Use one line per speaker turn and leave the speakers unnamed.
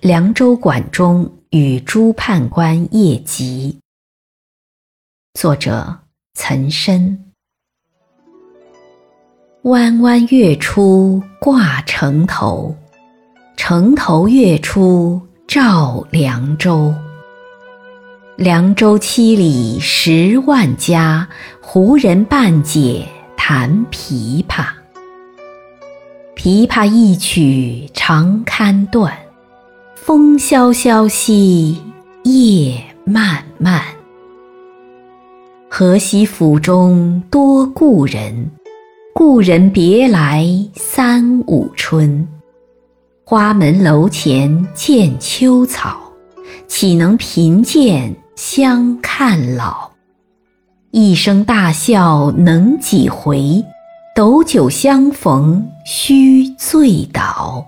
凉州馆中与诸判官夜集。作者：岑参。弯弯月出挂城头，城头月出照凉州。凉州七里十万家，胡人半解弹琵琶。琵琶一曲长堪断，风萧萧兮夜漫漫。河西府中多故人，故人别来三五春。花门楼前见秋草，岂能贫贱相看老？一声大笑能几回？斗酒相逢须醉倒。